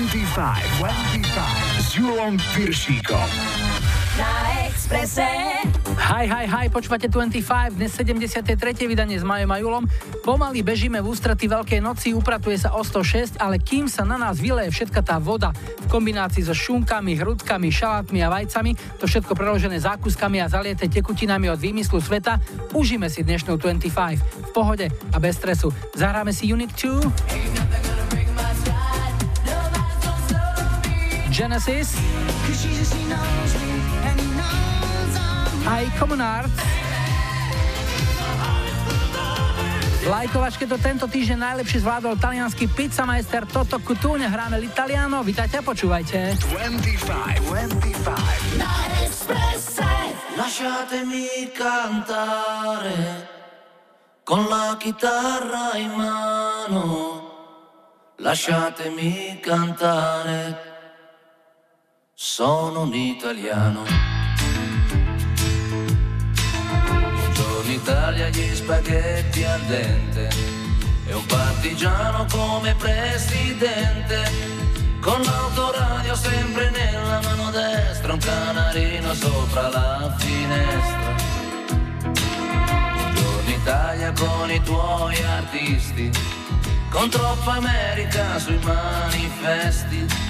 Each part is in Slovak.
25, 25 s Julom Piršíkom. Na Expresse. Hi, hi, hi, počúvate 25, dnes 73. vydanie s Majom a Julom. Pomaly bežíme v ústrety Veľkej noci, upratuje sa o 106, ale kým sa na nás vyleje všetka tá voda v kombinácii so šunkami, hrudkami, šalátmi a vajcami, to všetko preložené zákuskami a zaliete tekutinami od výmyslu sveta, užíme si dnešnú 25 v pohode a bez stresu. Zahráme si Unit 2. Genesis. Aj Common Art. Lajkovačke to tento týždeň najlepšie zvládol talianský pizzameister Toto Cutune. Hráme l'Italiano. Vítajte a počúvajte. 25, 25. Na Expresse. Lasciatemi cantare con la chitarra in mano. Lasciatemi cantare. Sono un italiano. Buongiorno Italia, gli spaghetti al dente. E un partigiano come presidente. Con l'autoradio sempre nella mano destra, un canarino sopra la finestra. Buongiorno Italia con i tuoi artisti, con troppa America sui manifesti.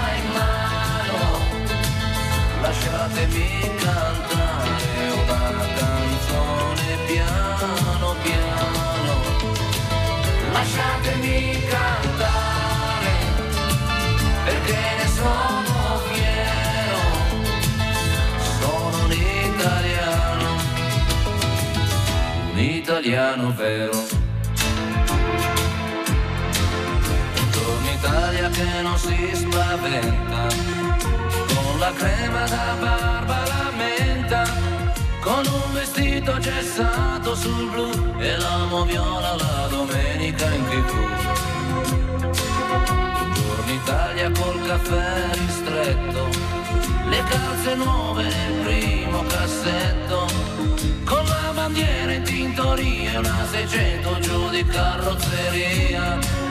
lasciatemi cantare una canzone piano piano, lasciatemi cantare perché ne sono fiero, sono un italiano, un italiano vero. Buongiorno Italia che non si spaventa la crema da barba la menta, con un vestito gessato sul blu e l'amo viola la domenica in tv. Buongiorno Italia col caffè ristretto, le calze nuove nel primo cassetto, con la bandiera in tintoria e una 600 giù di carrozzeria.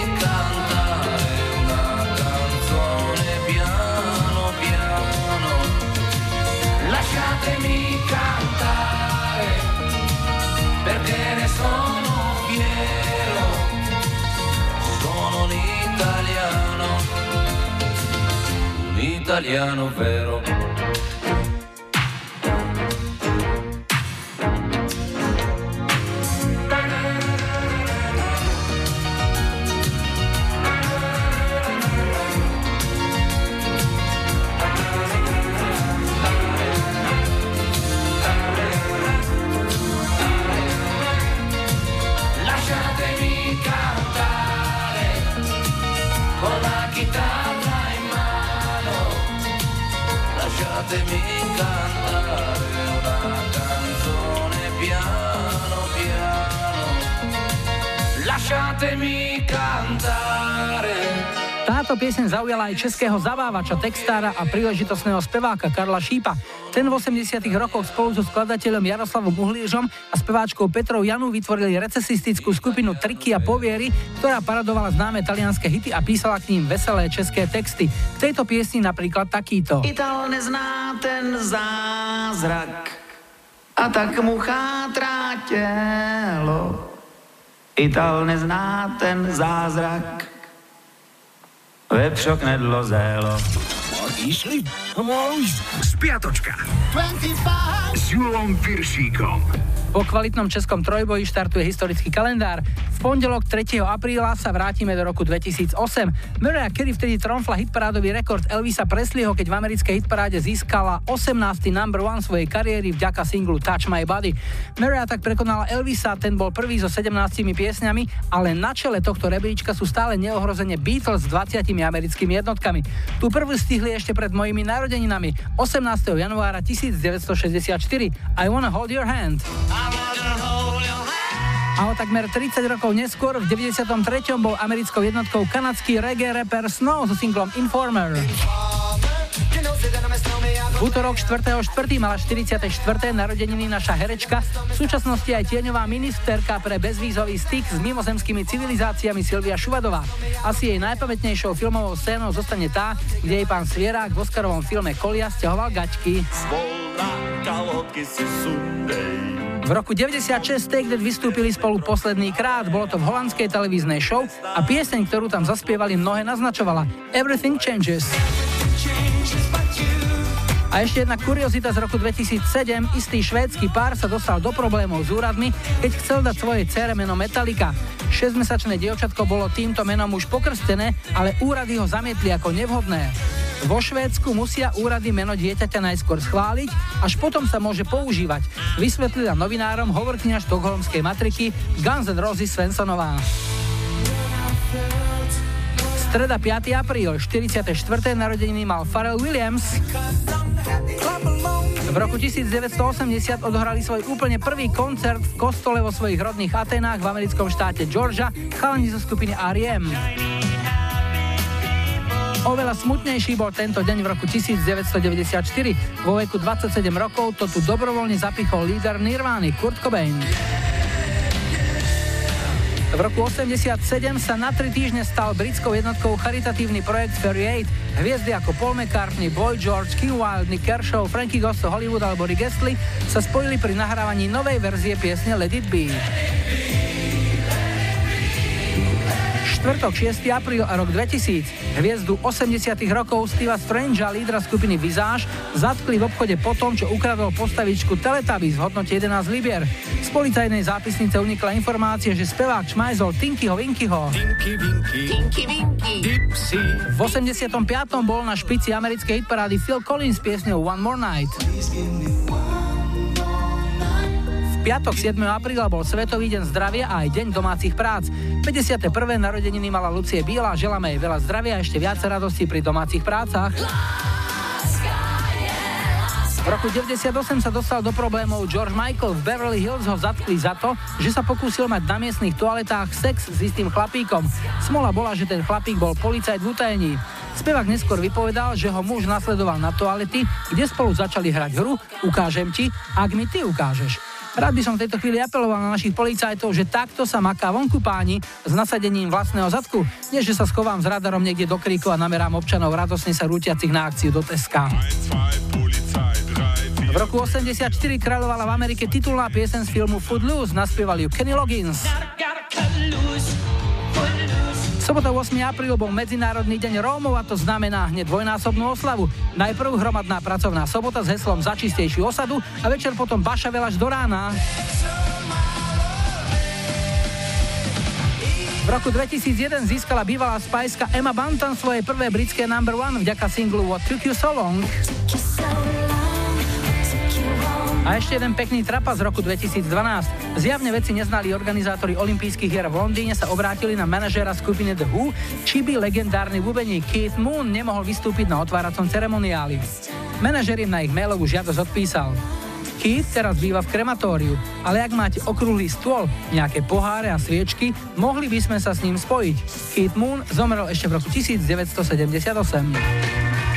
italiano vero. Aj českého zavávača, textára a príležitostného speváka Karla Šípa. Ten v 80 rokoch spolu so skladateľom Jaroslavom Uhlížom a speváčkou Petrou Janu vytvorili recesistickú skupinu Triky a poviery, ktorá paradovala známe talianské hity a písala k ním veselé české texty. V tejto piesni napríklad takýto. Ital nezná ten zázrak a tak mu chátrá tělo. Ital nezná ten zázrak, vepřok nedlo zélo. Išli? Spiatočka. 25. S Julom Piršíkom. Po kvalitnom českom trojboji štartuje historický kalendár. V pondelok 3. apríla sa vrátime do roku 2008. Mariah Carey vtedy tromfla hitparádový rekord Elvisa Presleyho, keď v americkej hitparáde získala 18. number one svojej kariéry vďaka singlu Touch My Body. Mariah tak prekonala Elvisa, ten bol prvý so 17 piesňami, ale na čele tohto rebríčka sú stále neohrozene Beatles s 20 americkými jednotkami. Tu prvú stihli ešte pred mojimi narodeninami 18. januára 1964. I Wanna Hold Your Hand. A o takmer 30 rokov neskôr, v 93. bol americkou jednotkou kanadský reggae rapper Snow so singlom Informer. V útorok 4.4. mala 44. narodeniny naša herečka, v súčasnosti aj tieňová ministerka pre bezvízový styk s mimozemskými civilizáciami Silvia Šuvadová. Asi jej najpamätnejšou filmovou scénou zostane tá, kde jej pán Svierák v Oscarovom filme Kolia stiahoval gačky. V roku 96 Take That vystúpili spolu posledný krát, bolo to v holandskej televíznej show a pieseň, ktorú tam zaspievali mnohé naznačovala Everything Changes. A ešte jedna kuriozita z roku 2007. Istý švédsky pár sa dostal do problémov s úradmi, keď chcel dať svojej cére meno Metallica. 6-mesačné dievčatko bolo týmto menom už pokrstené, ale úrady ho zamietli ako nevhodné. Vo Švédsku musia úrady meno dieťaťa najskôr schváliť, až potom sa môže používať. Vysvetlila novinárom hovorkňa štokholmskej matriky Guns N' Roses Svensonová. Streda 5. apríl, 44. narodeniny mal Pharrell Williams. V roku 1980 odohrali svoj úplne prvý koncert v kostole vo svojich rodných Atenách v americkom štáte Georgia chalani zo skupiny R.E.M. Oveľa smutnejší bol tento deň v roku 1994. Vo veku 27 rokov to tu dobrovoľne zapichol líder Nirvány Kurt Cobain. V roku 87 sa na tri týždne stal britskou jednotkou charitatívny projekt Fairy Aid. Hviezdy ako Paul McCartney, Boy George, King Wild, Nick Kershaw, Frankie Goes Hollywood alebo Rick Astley sa spojili pri nahrávaní novej verzie piesne Let It Be. Štvrtok 6. apríl rok 2000. Hviezdu 80 rokov Steva Strange a lídra skupiny Visage zatkli v obchode po tom, čo ukradol postavičku Teletubbies v hodnote 11 libier. Z policajnej zápisnice unikla informácia, že spevák čmajzol Tinkyho Vinkyho. Tinky, Vinky, Tinky, Vinky, Dipsy. V 85. bol na špici americkej hitparády Phil Collins s piesňou One More Night piatok 7. apríla bol Svetový deň zdravia a aj deň domácich prác. 51. narodeniny mala Lucie Bíla, želáme jej veľa zdravia a ešte viac radosti pri domácich prácach. V roku 98 sa dostal do problémov George Michael. V Beverly Hills ho zatkli za to, že sa pokúsil mať na miestnych toaletách sex s istým chlapíkom. Smola bola, že ten chlapík bol policajt v utajení. Spevák neskôr vypovedal, že ho muž nasledoval na toalety, kde spolu začali hrať hru Ukážem ti, ak mi ty ukážeš. Rád by som v tejto chvíli apeloval na našich policajtov, že takto sa maká vonku páni s nasadením vlastného zadku, nie že sa schovám s radarom niekde do kríku a namerám občanov radosne sa rútiacich na akciu do Teska. V roku 84 kráľovala v Amerike titulná piesen z filmu Footloose, naspieval ju Kenny Loggins. Sobota 8. apríl bol Medzinárodný deň Rómov a to znamená hneď dvojnásobnú oslavu. Najprv hromadná pracovná sobota s heslom za čistejšiu osadu a večer potom bašavel až do rána. V roku 2001 získala bývalá spajska Emma Bantam svoje prvé britské number one vďaka singlu What Took You So Long. A ešte jeden pekný trapas z roku 2012. Zjavne veci neznali organizátori olympijských hier v Londýne sa obrátili na manažéra skupiny The Who, či by legendárny bubeník Keith Moon nemohol vystúpiť na otváracom ceremoniáli. Manažer im na ich mailovú žiadosť odpísal. Keith teraz býva v krematóriu, ale ak máte okrúhly stôl, nejaké poháre a sviečky, mohli by sme sa s ním spojiť. Keith Moon zomrel ešte v roku 1978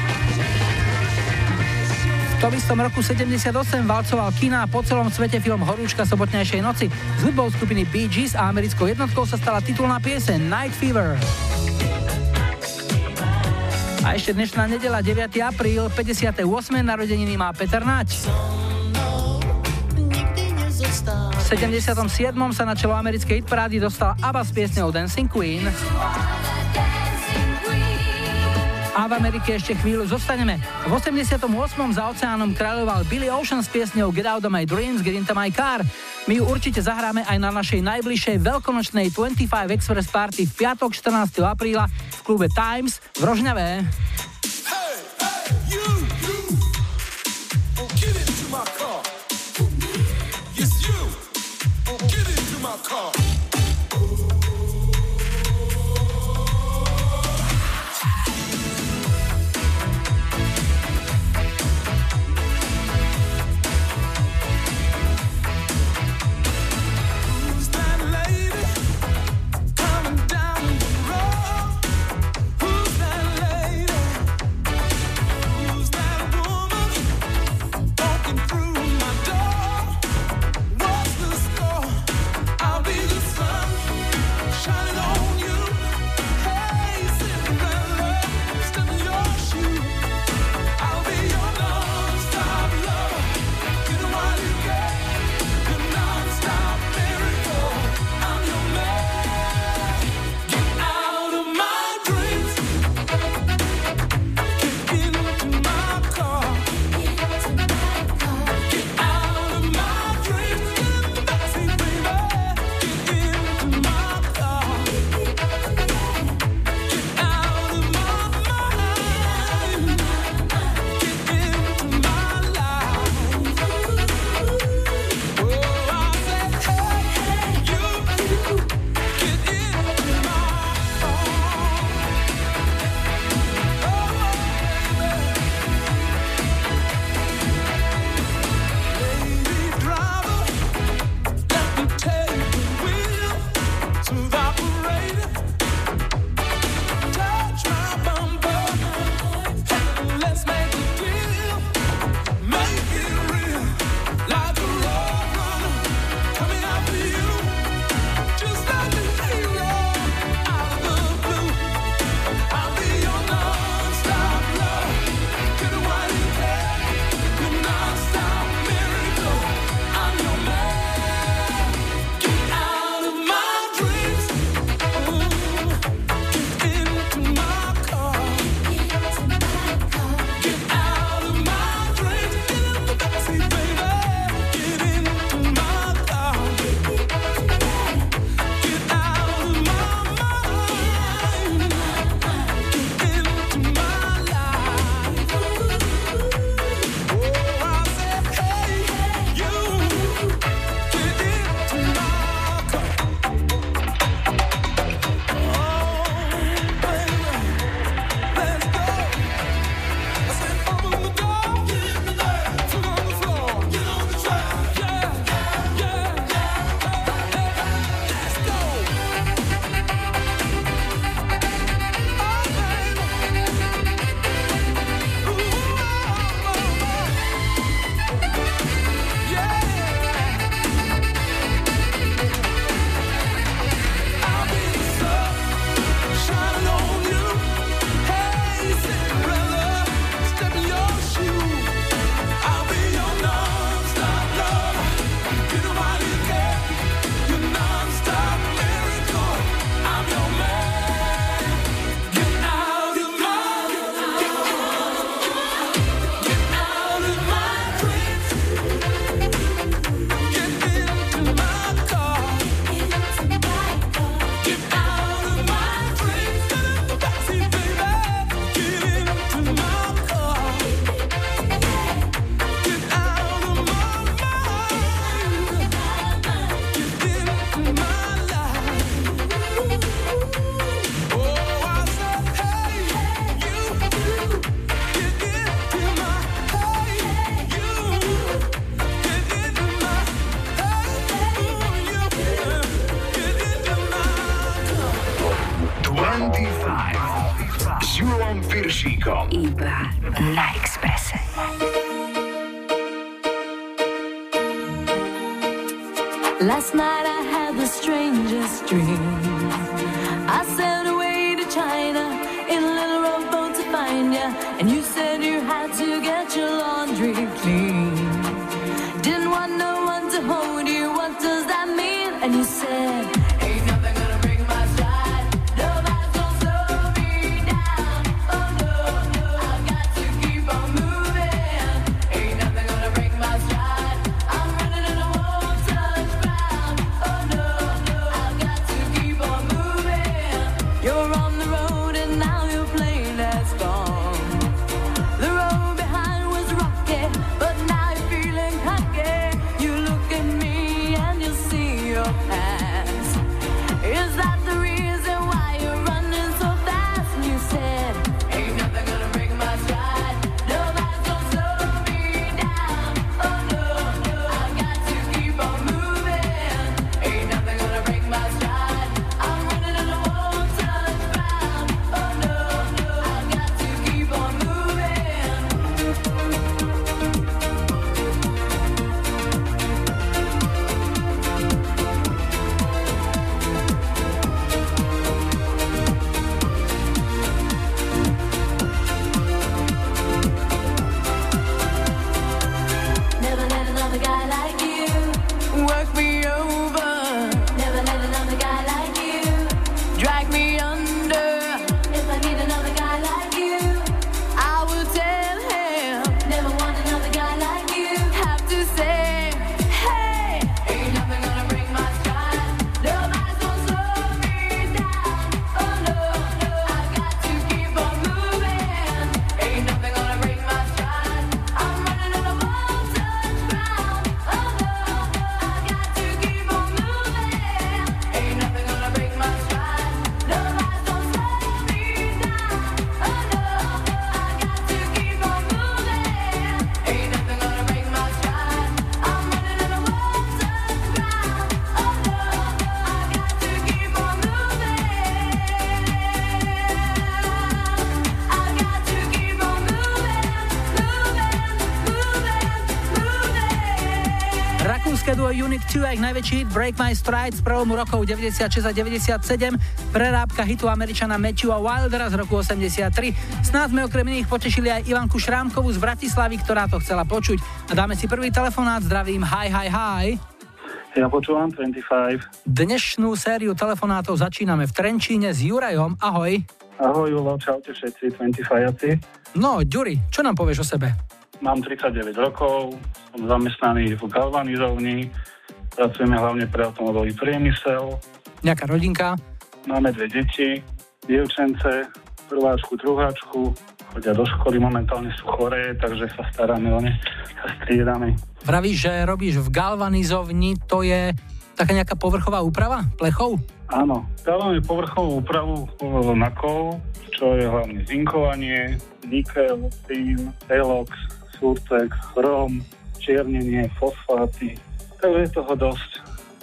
tom istom roku 78 valcoval kina po celom svete film Horúčka sobotnejšej noci. S hudbou skupiny Bee Gees a americkou jednotkou sa stala titulná pieseň Night Fever. A ešte dnešná nedela 9. apríl, 58. narodeniny má Peter Nať. V 77. sa na čelo americkej hitparády dostal ABBA s piesňou Dancing Queen. A v Amerike ešte chvíľu zostaneme. V 88. za oceánom kráľoval Billy Ocean s piesňou Get Out of My Dreams, Get Into My Car. My ju určite zahráme aj na našej najbližšej veľkonočnej 25 Express Party v piatok 14. apríla v klube Times v Rožňavé. 2 a ich najväčší hit Break My Stride z prelomu rokov 96 a 97, prerábka hitu američana Matthewa Wildera z roku 83. Snáď sme okrem iných potešili aj Ivanku Šrámkovú z Bratislavy, ktorá to chcela počuť. A dáme si prvý telefonát, zdravím, hi, hi, hi. Ja počúvam 25. Dnešnú sériu telefonátov začíname v Trenčíne s Jurajom. Ahoj. Ahoj Julo, čaute všetci 25 No, Ďuri, čo nám povieš o sebe? Mám 39 rokov, som zamestnaný v galvanizovni, pracujeme hlavne pre automobilový priemysel. Nejaká rodinka? Máme dve deti, dievčence, prváčku, druháčku, chodia do školy, momentálne sú choré, takže sa staráme o ne, sa striedame. Vravíš, že robíš v galvanizovni, to je taká nejaká povrchová úprava plechov? Áno, dávame povrchovú úpravu na kov, čo je hlavne zinkovanie, nikel, tým, elox, surtex, chrom, čiernenie, fosfáty. Takže je toho dosť.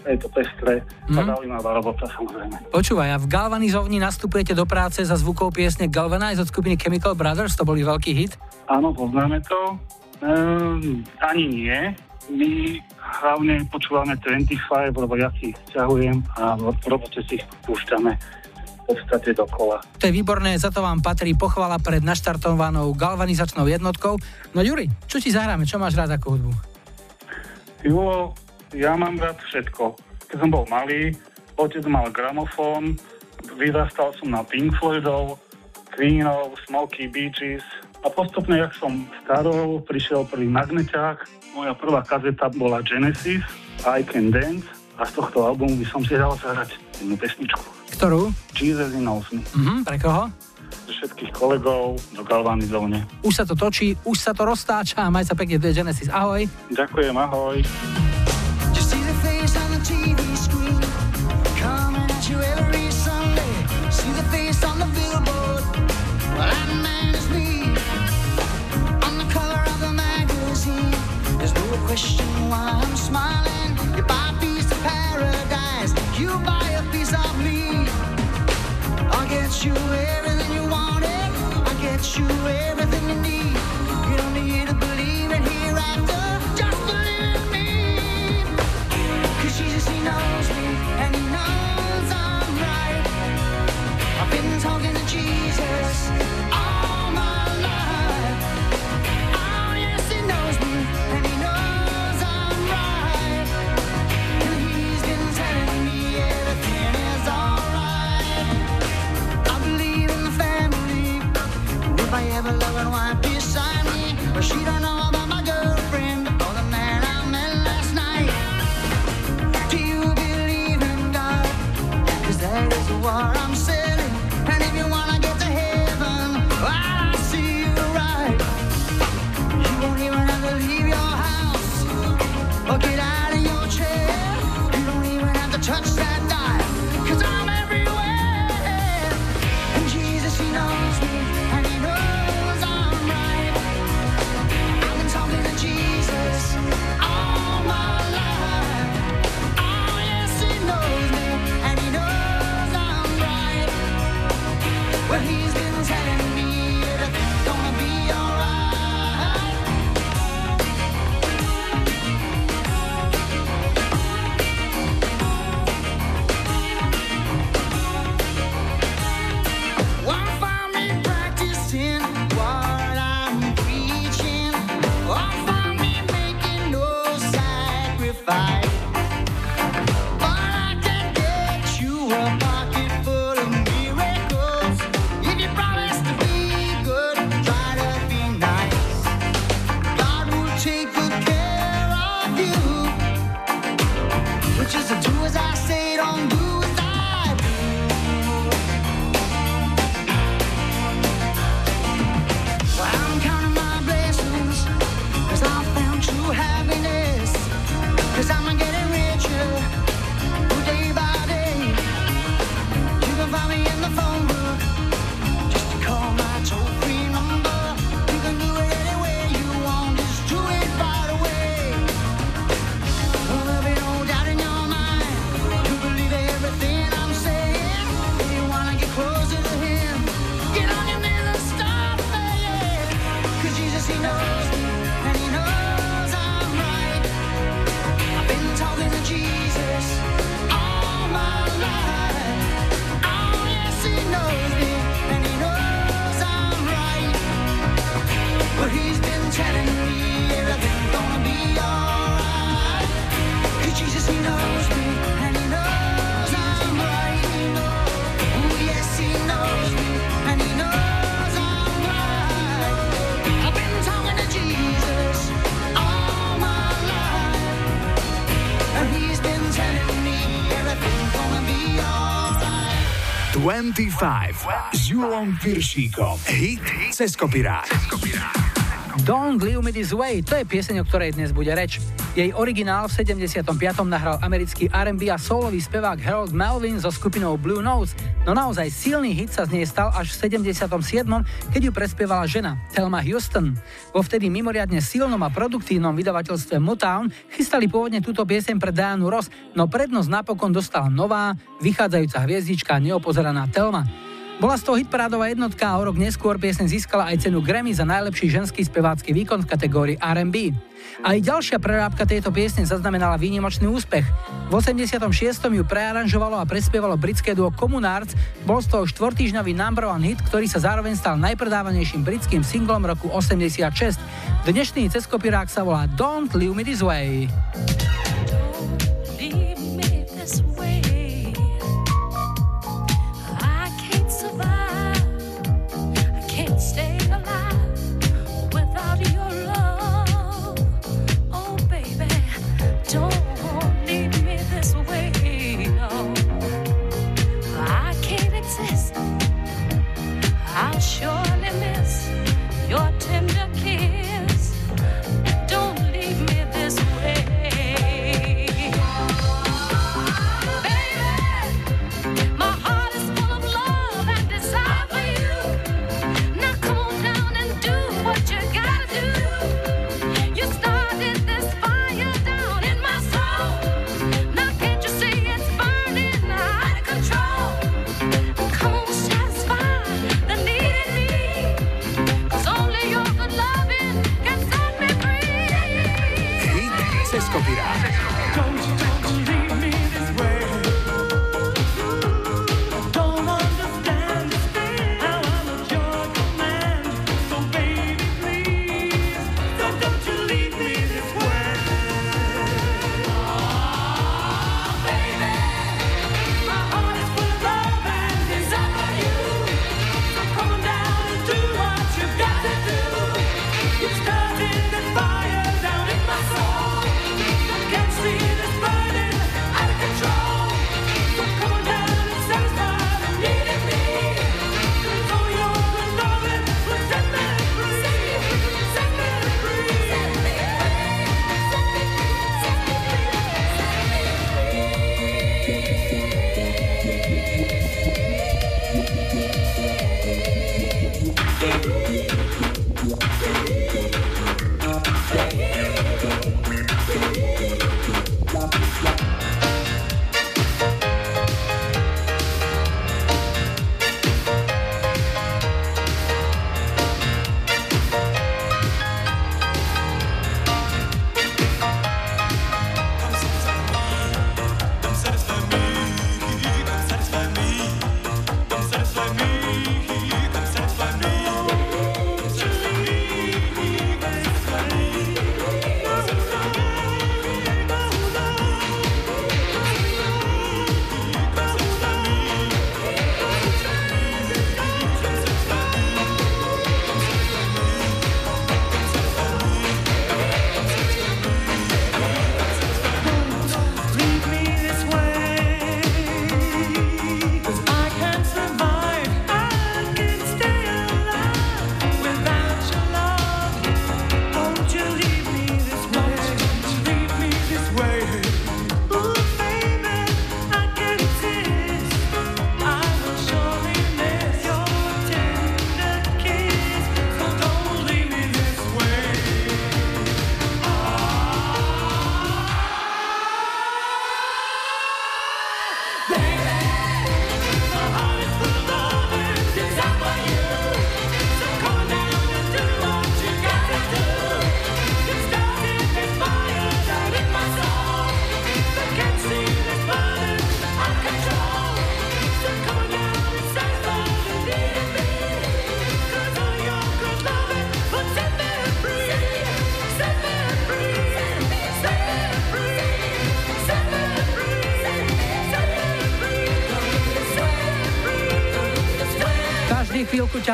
Je to pestré mm. a zaujímavá robota samozrejme. Počúvaj, a v Galvanizovni nastupujete do práce za zvukov piesne Galvanize od skupiny Chemical Brothers, to boli veľký hit? Áno, poznáme to. Ehm, ani nie. My hlavne počúvame 25, lebo ja si ťahujem a v robote si ich púšťame podstate dokola. To je výborné, za to vám patrí pochvala pred naštartovanou galvanizačnou jednotkou. No Juri, čo ti zahráme, čo máš rád ako hudbu? Julo, ja mám rád všetko. Keď som bol malý, otec mal gramofón, vyrastal som na Pink Floydov, Queenov, Smoky Beaches a postupne, jak som starol, prišiel prvý magneťák, moja prvá kazeta bola Genesis, I Can Dance a z tohto albumu by som si dal zahrať jednu pesničku. Ktorú? Jesus in Me. Mhm, pre koho? všetkých kolegov do Galvanizovne. Už sa to točí, už sa to roztáča maj sa pekne, to je Genesis. Ahoj. Ďakujem, ahoj. 25 s Julom Piršíkom. Hit cez kopirát. Don't Leave Me This Way, to je pieseň, o ktorej dnes bude reč. Jej originál v 75. nahral americký R&B a soulový spevák Harold Melvin so skupinou Blue Notes, no naozaj silný hit sa z nej stal až v 77., keď ju prespievala žena, Thelma Houston. Vo vtedy mimoriadne silnom a produktívnom vydavateľstve Motown chystali pôvodne túto pieseň pre Dianu Ross, no prednosť napokon dostala nová, vychádzajúca hviezdička neopozeraná Thelma. Bola z toho hitparádová jednotka a o rok neskôr piesen získala aj cenu Grammy za najlepší ženský spevácky výkon v kategórii R&B. Aj ďalšia prerábka tejto piesne zaznamenala výnimočný úspech. V 86. ju prearanžovalo a prespievalo britské duo Communards, bol z toho štvortýžňový number one hit, ktorý sa zároveň stal najpredávanejším britským singlom roku 86. Dnešný ceskopirák sa volá. Don't leave me this way.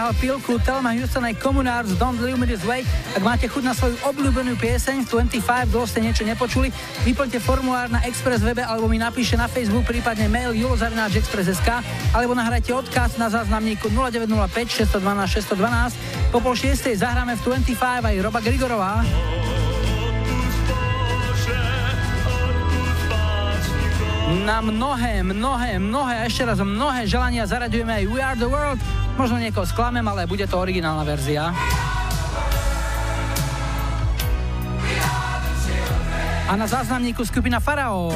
Ťahal pilku Telma Houston aj Communards Don't Leave Me This Way. Ak máte chuť na svoju obľúbenú pieseň v 25, dlho ste niečo nepočuli, vyplňte formulár na Express webe alebo mi napíšte na Facebook, prípadne mail julozavináčexpress.sk alebo nahrajte odkaz na záznamníku 0905 612 612. Po pol šiestej zahráme v 25 aj Roba Grigorová. Na mnohé, mnohé, mnohé a ešte raz mnohé želania zaraďujeme aj We Are The World. Možno niekoho sklamem, ale bude to originálna verzia. A na záznamníku skupina Farao.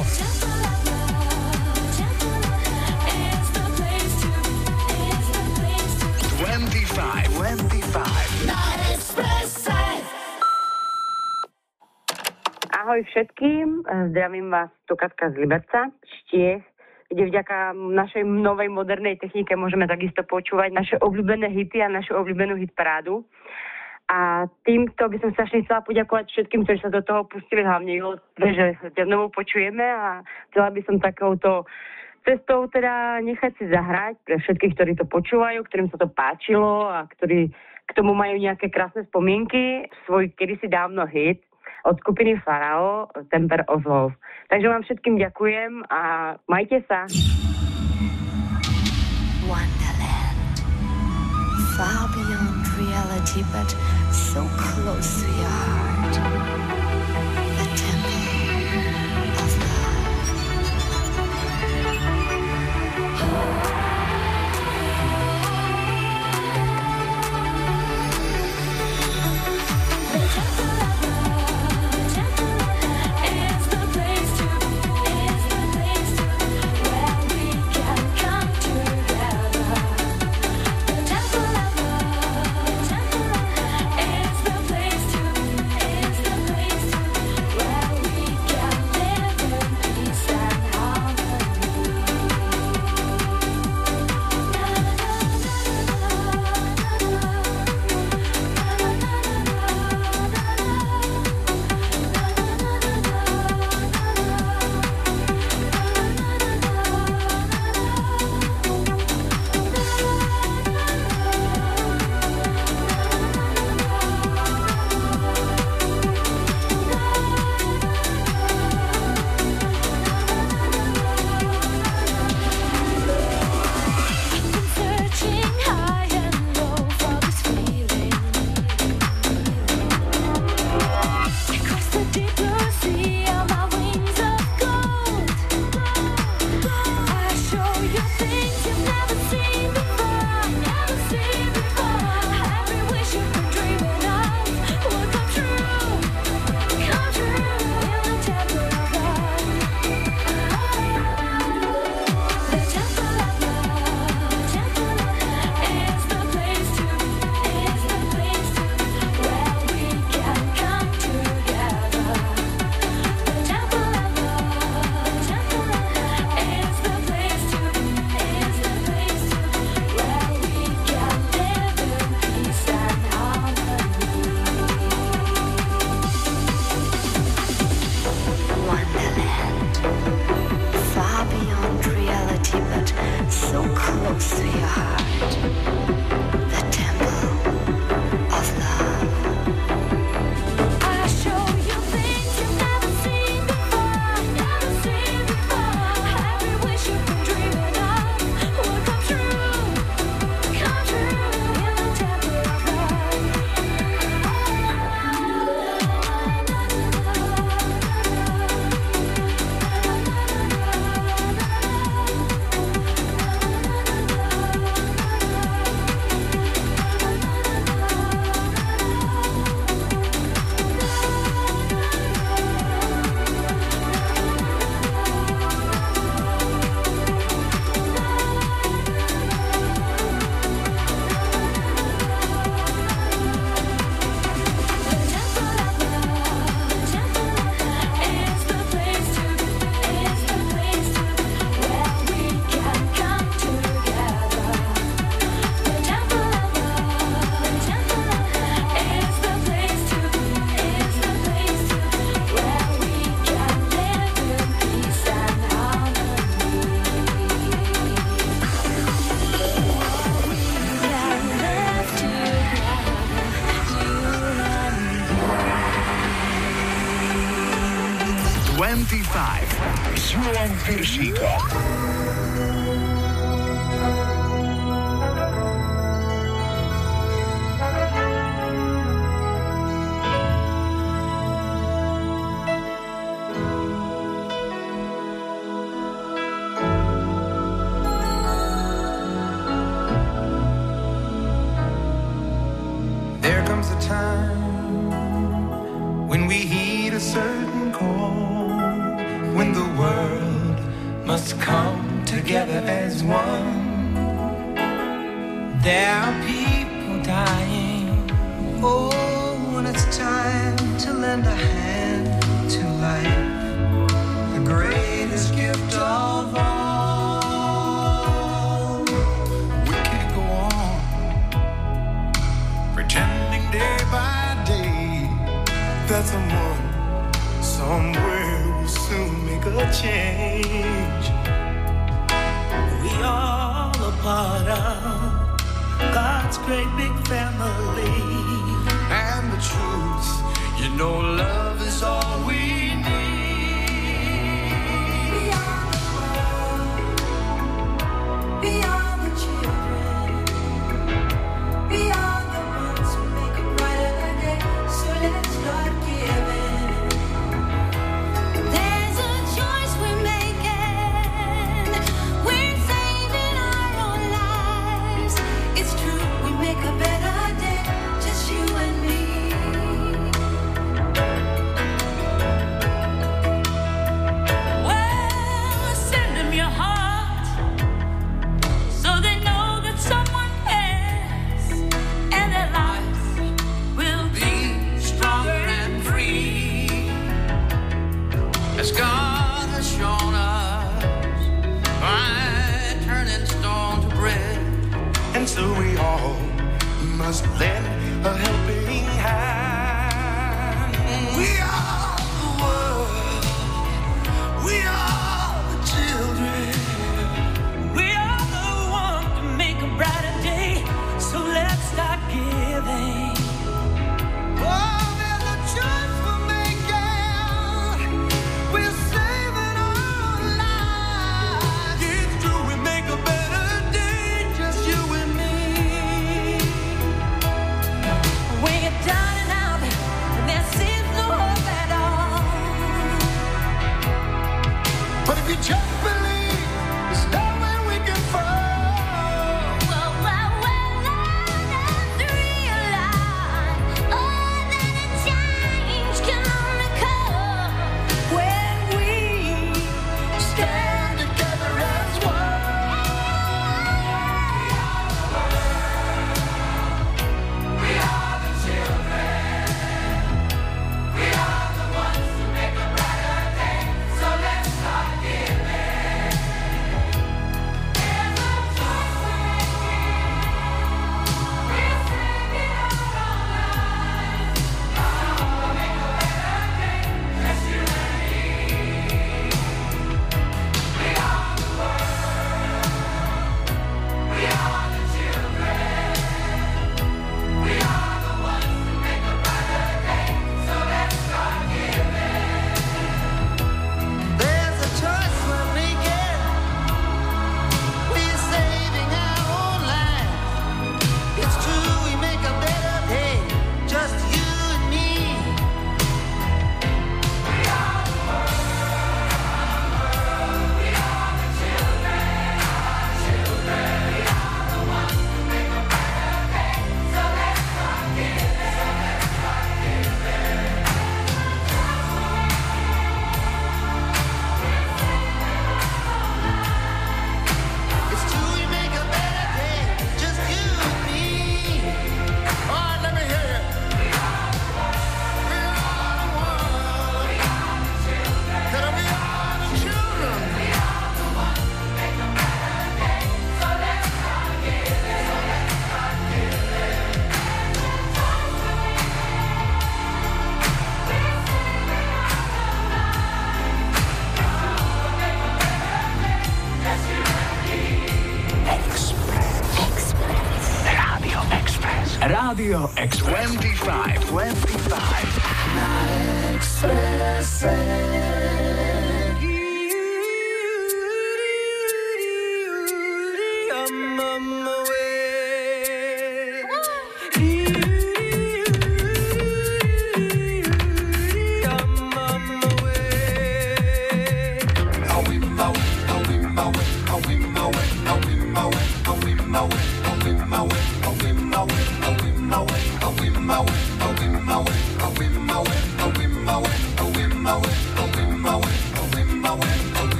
Ahoj všetkým, zdravím vás tu Katka z Liberca, Štiech, kde vďaka našej novej modernej technike môžeme takisto počúvať naše obľúbené hity a našu obľúbenú hitparádu. A týmto by som sa chcela poďakovať všetkým, ktorí sa do toho pustili, hlavne že ťa znovu počujeme. A chcela by som takouto cestou teda nechať si zahrať pre všetkých, ktorí to počúvajú, ktorým sa to páčilo a ktorí k tomu majú nejaké krásne spomienky, svoj kedysi dávno hit od skupiny Farao Temper of Love. Takže vám všetkým ďakujem a majte sa. Wonderland. Far beyond reality, but so close to your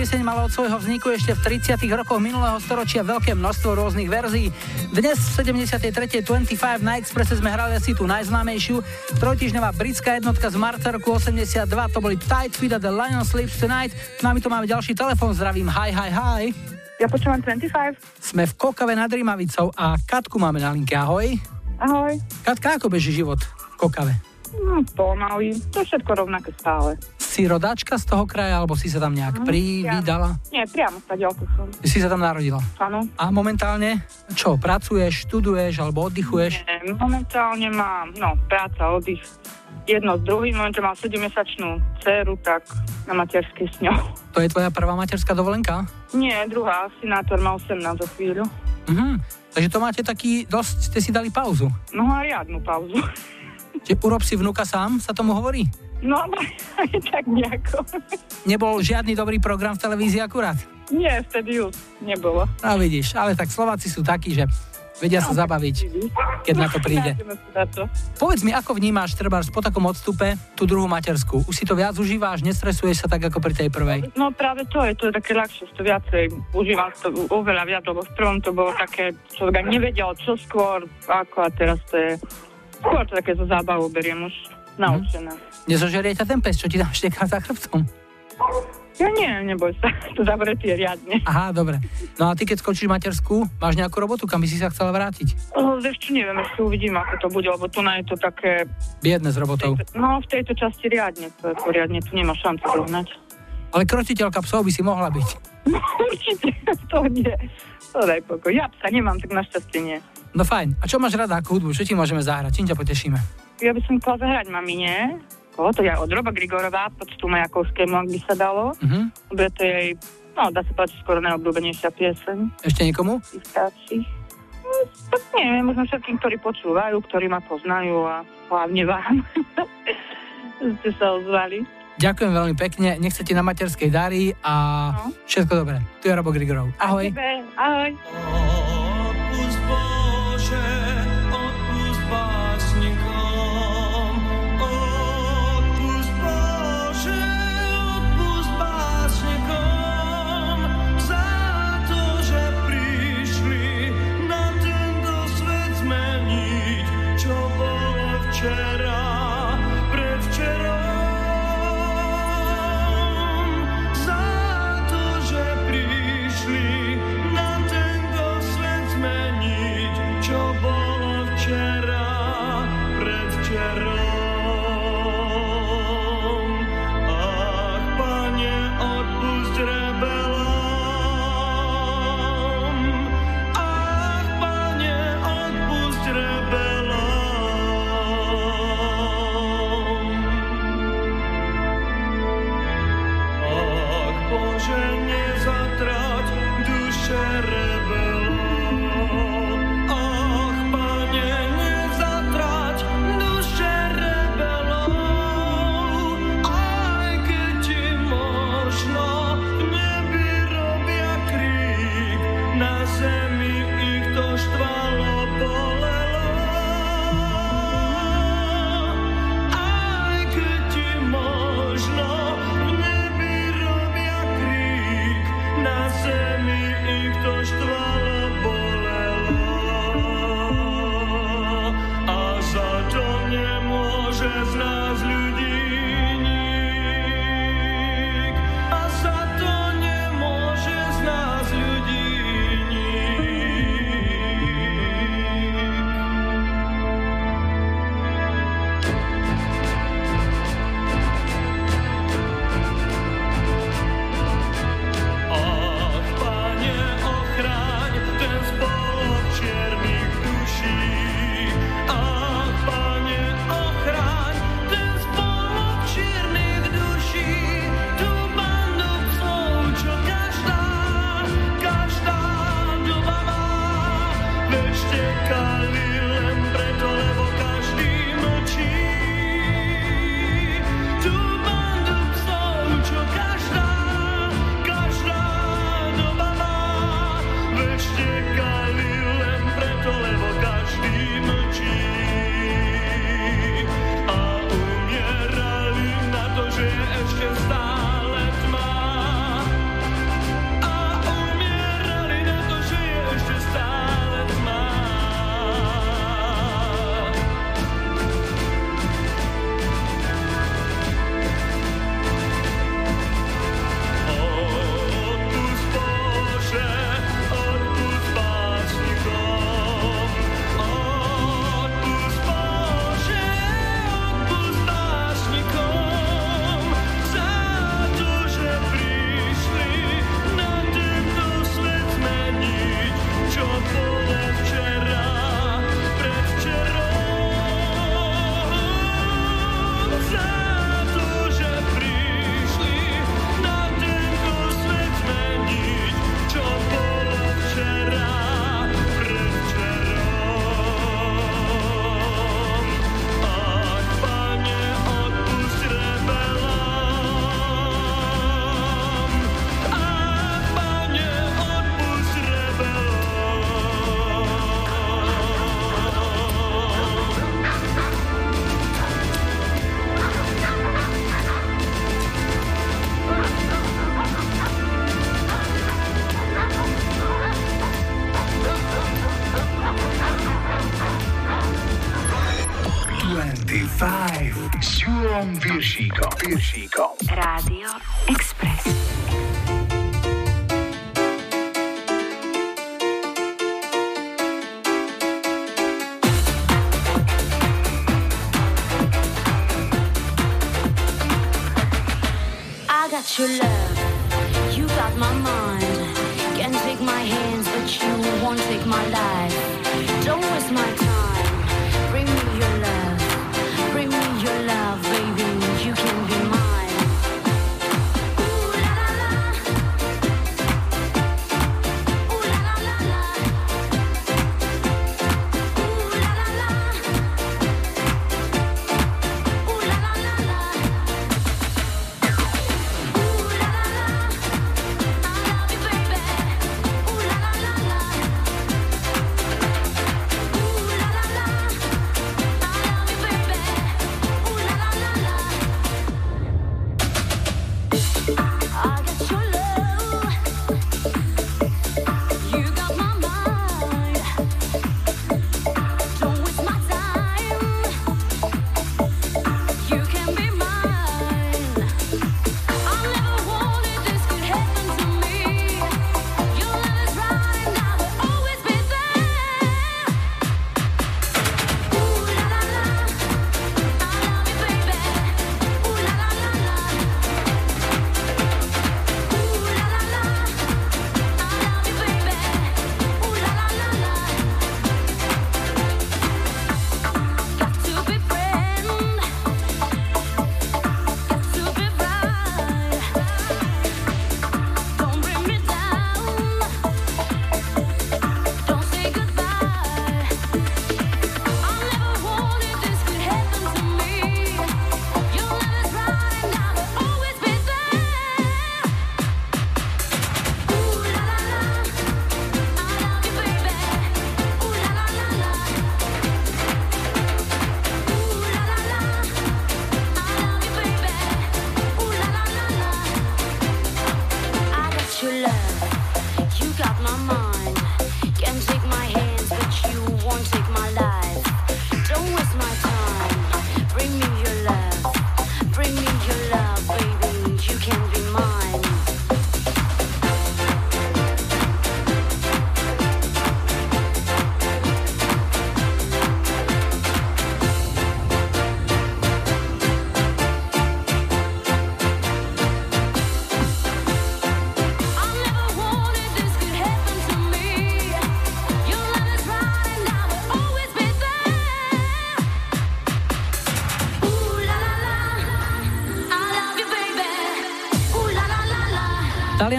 pieseň mala od svojho vzniku ešte v 30. rokoch minulého storočia veľké množstvo rôznych verzií. Dnes v 73. 25 na Expresse sme hrali asi tú najznámejšiu. Trojtyžňová britská jednotka z marca roku 82, to boli Tight Feet a The Lion Sleeps Tonight. No a my tu máme ďalší telefon, zdravím, hi, hi, hi. Ja počúvam 25. Sme v Kokave nad Rimavicou a Katku máme na linke, ahoj. Ahoj. Katka, ako beží život v Kokave? Hm, pomaly. To všetko rovnaké stále. Si rodáčka z toho kraja, alebo si sa tam nejak Mhm, privídala? Nie, priamo sa som. Si sa tam narodila? Áno. A momentálne čo, pracuješ, študuješ alebo oddychuješ? Nie, momentálne mám, no, práca, oddych. Jedno s druhým, momentálne mám 7-mesačnú dceru, tak na materskej s ňou. To je tvoja prvá materská dovolenka? Nie, druhá, synátor má 18 za chvíľu. Mhm. Takže to máte taký, dosť ste si dali pauzu. No a riadnu pauzu. Že urob si vnúka sám, sa tomu hovorí? No, tak nejako. Nebol žiadny dobrý program v televízii akurát? Nie, vtedy už nebolo. No vidíš, ale tak Slováci sú takí, že vedia sa zabaviť, keď na to príde. Na to. Povedz mi, ako vnímáš treba po takom odstupe tú druhú materskú? Už si to viac užíváš, nestresuješ sa tak ako pri tej prvej? No práve to je, to je také ľahšie, to viacej užívam to oveľa viac, lebo v prvom to bolo také, človek nevedel, čo skôr, ako a teraz to je, skôr to také zo zábavu beriem už naučená. Nezožerie ťa ten pes, čo ti tam šteká za chrbtom? Ja nie, neboj sa, to zavretie riadne. Aha, dobre. No a ty keď skončíš materskú, máš nejakú robotu, kam by si sa chcela vrátiť? Oh, ešte neviem, ešte uvidím, ako to bude, lebo tu na je to také, Biedne s robotou. no v tejto časti riadne, to je poriadne, tu nemá šancu dohnať. Ale krotiteľka psov by si mohla byť. No určite, to nie, to daj pokoj. Ja psa nemám, tak našťastie nie. No fajn. A čo máš rada ako hudbu? Čo ti môžeme zahrať? Čím ťa potešíme? Ja by som chcela zahrať mamine. Koho to je od Roba Grigorová, počtu Majakovskému, ak by sa dalo. Mhm. Lebo je to jej, no dá sa povedať, skoro najobľúbenejšia pieseň. Ešte niekomu? I stačí. No, tak neviem, možno všetkým, ktorí počúvajú, ktorí ma poznajú a hlavne vám. ste sa ozvali. Ďakujem veľmi pekne, nech sa ti na materskej darí a No. všetko dobré. Tu je Robo Grigorov. Ahoj. Ahoj.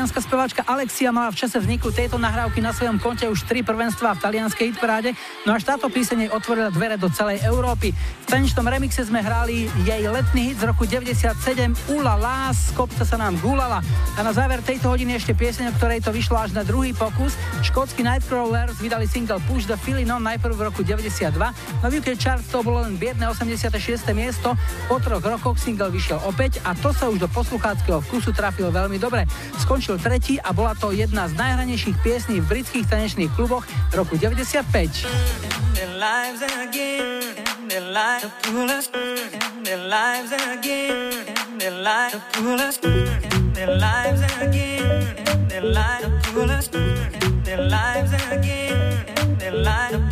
Talianská speváčka Alexia mala v čase vzniku tejto nahrávky na svojom konte už tri prvenstva v talianskej hitparáde, no až táto píseň otvorila dvere do celej Európy. V tanečnom remixe sme hrali jej letný hit z roku 97 Ula Lá, z kopca sa nám gulala. A na záver tejto hodiny ešte pieseň, o ktorej to vyšlo až na druhý pokus, Škótsky Nightcrawlers vydali single Push the Feeling On najprv v roku 92, no v UK chart to bolo len biedne 86. miesto, po troch rokoch single vyšiel opäť a to sa už do poslucháckého vkusu trafil veľmi dobre. Skončil tretí a bola to jedna z najhranejších piesní v britských tanečných kluboch v roku 95. Their lives again, their lives lives again, their lives.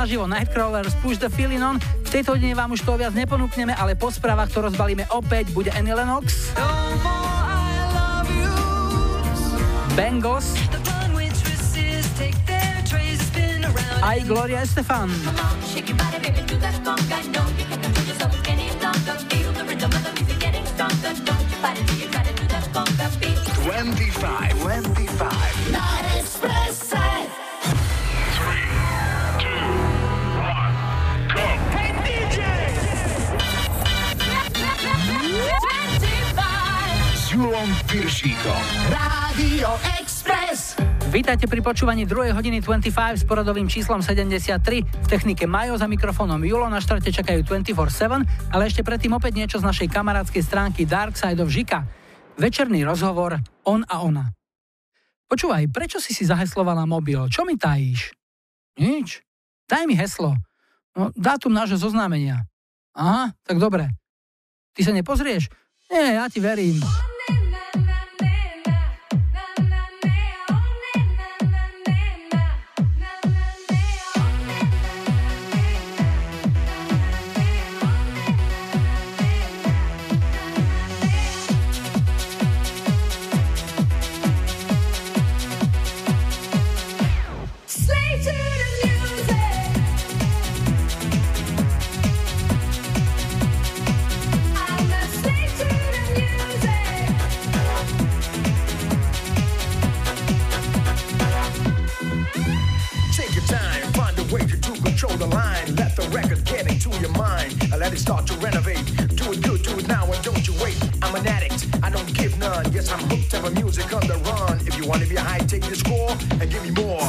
naživo Nightcrawlers Push the Feeling On. V tejto hodine vám už to viac neponúkneme, ale po správach to rozbalíme opäť, bude Annie Lennox. Bengals. Aj Gloria Estefan. Piršíkom. Rádio Express. Vítajte pri počúvaní 2. hodiny 25 s poradovým číslom 73. V technike Majo za mikrofónom Julo na štarte čakajú 24-7, ale ešte predtým opäť niečo z našej kamarádskej stránky Dark Side of Žika. Večerný rozhovor On a Ona. Počúvaj, prečo si si zaheslovala mobil? Čo mi tajíš? Nič. Daj mi heslo. No, dátum nášho zoznámenia. Aha, tak dobre. Ty sa nepozrieš? Nie, ja ti verím. your mind let it start to renovate. Do it good, do it now, and don't you wait. I'm an addict, I don't give none. Yes, I'm hooked, have a music on the run. If you wanna be high, take this score and give me more.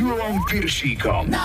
Jurą Pirszikom. Na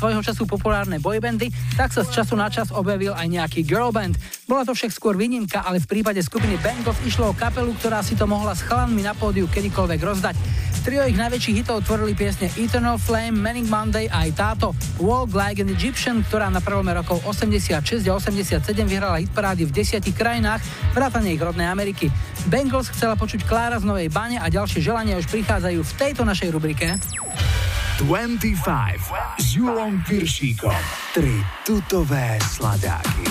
svojho času populárne boybandy, tak sa z času na čas objavil aj nejaký girlband. Bola to však skôr výnimka, ale v prípade skupiny Bang of išlo o kapelu, ktorá si to mohla s chalanmi na pódiu kedykoľvek rozdať. Trio ich najväčších hitov tvorili piesne Eternal Flame, Manic Monday a aj táto Walk Like an Egyptian, ktorá na prelome rokov 86 a 87 vyhrala hitparády v desiatich krajinách, vrátane ich rodnej Ameriky. Bengals chcela počuť Klára z Novej Bane a ďalšie želania už prichádzajú v tejto našej rubrike. 25 s Julom Piršíkom. Tri tutové sladáky.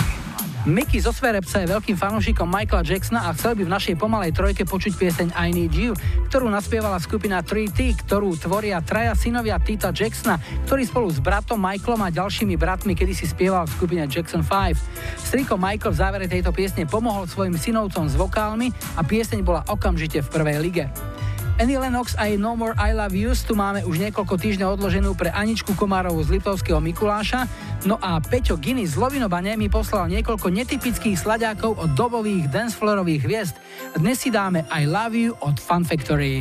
Mickey zo Sverebca je veľkým fanúšikom Michaela Jacksona a chcel by v našej pomalej trojke počuť pieseň I Need You, ktorú naspievala skupina 3T, ktorú tvoria traja synovia Tita Jacksona, ktorý spolu s bratom Michaelom a ďalšími bratmi kedysi spieval v skupine Jackson 5. Striko Michael v závere tejto piesne pomohol svojim synovcom s vokálmi a pieseň bola okamžite v prvej lige. Annie Lennox a jej No More I Love Yous tu máme už niekoľko týždňov odloženú pre Aničku Komárovú z Litovského Mikuláša. No a Peťo Giny z Lovinobane mi poslal niekoľko netypických slaďákov od dobových dancefloorových hviezd. Dnes si dáme I Love You od Fun Factory.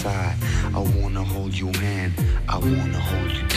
Inside. I wanna hold your hand, I wanna hold you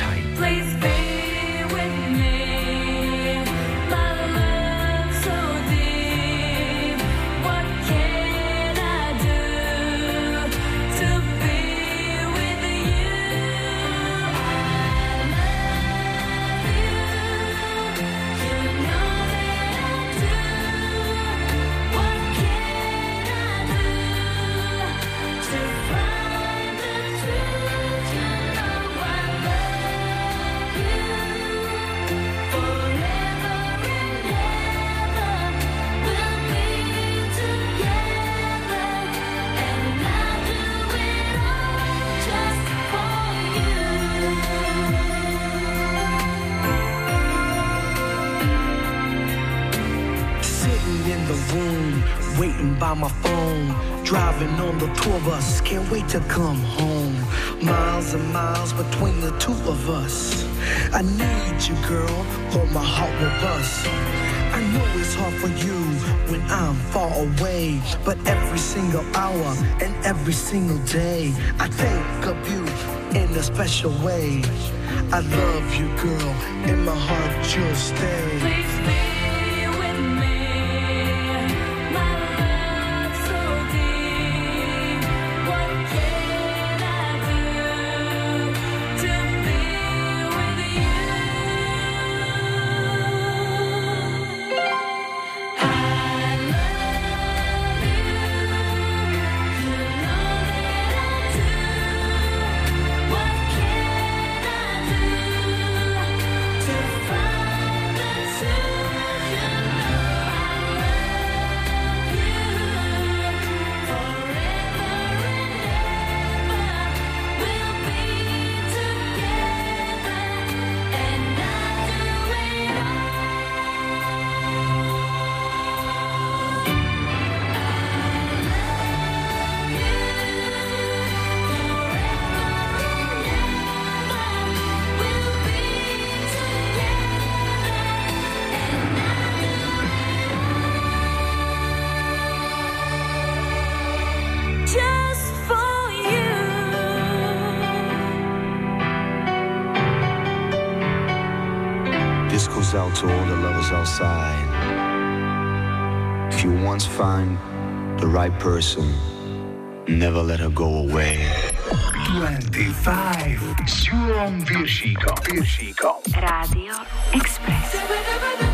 of us. I need you, girl, or my heart will bust. I know it's hard for you when I'm far away, but every single hour and every single day, I think of you in a special way. I love you, girl, in my heart you'll stay. This goes out to all the lovers outside. If you once find the right person, never let her go away. 25 s Julom Viršíkom. Viršíkom. Rádio Express.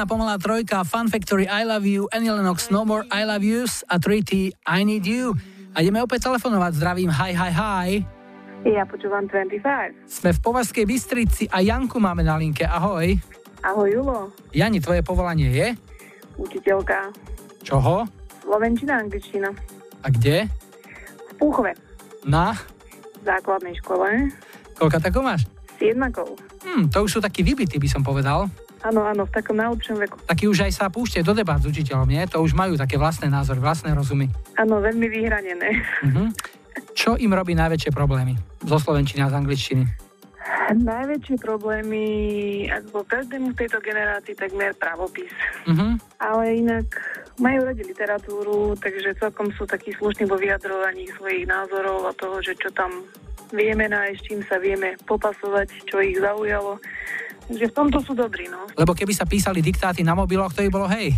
Dnešná pomalá trojka Fun Factory I Love You, Annie Lennox No More I Love Yous a Treaty I Need You. A ideme opäť telefonovať. Zdravím, hi, hi, hi. Ja počúvam 25. Sme v Považskej Bystrici a Janku máme na linke. Ahoj. Ahoj, Julo. Jani, tvoje povolanie je? Učiteľka. Čoho? Slovenčina, angličtina. A kde? V Púchove. Na? Základnej škole. Koľka tako máš? S jednakou. Hm, to už sú takí vybití, by som povedal. Áno, áno, v takom najlepšom veku. Takí už aj sa púšťajú do debát s učiteľom, nie? To už majú také vlastné názory, vlastné rozumy. Áno, veľmi vyhranené. Mhm. Čo im robí najväčšie problémy? Zo slovenčiny a z angličtiny. Najväčšie problémy, ako každému v tejto generácii, takmer pravopis. Mhm. Ale inak majú radi literatúru, takže celkom sú takí slušní vo vyjadrovaní svojich názorov a toho, že čo tam vieme nájsť, čím sa vieme popasovať, čo ich zaujalo. Takže v tomto sú dobrí, no. Lebo keby sa písali diktáty na mobiloch, to by bolo hej.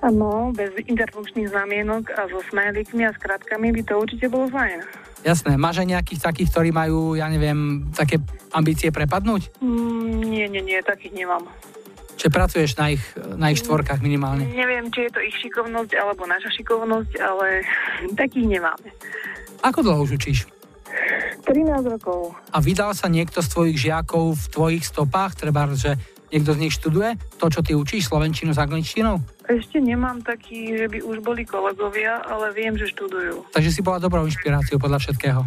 No, bez interpunkčných znamienok a so smajlikmi a skratkami by to určite bolo fajn. Jasné, máš aj nejakých takých, ktorí majú, ja neviem, také ambície prepadnúť? Mm, nie, nie, nie, takých nemám. Čiže pracuješ na ich, na ich štvorkách minimálne. Neviem, či je to ich šikovnosť alebo naša šikovnosť, ale takých nemáme. Ako dlho už učíš? 13 rokov. A vydal sa niekto z tvojich žiakov v tvojich stopách? Treba, že niekto z nich študuje to, čo ty učíš, slovenčinu s angličtinou? Ešte nemám taký, že by už boli kolegovia, ale viem, že študujú. Takže si bola dobrou inšpiráciou podľa všetkého.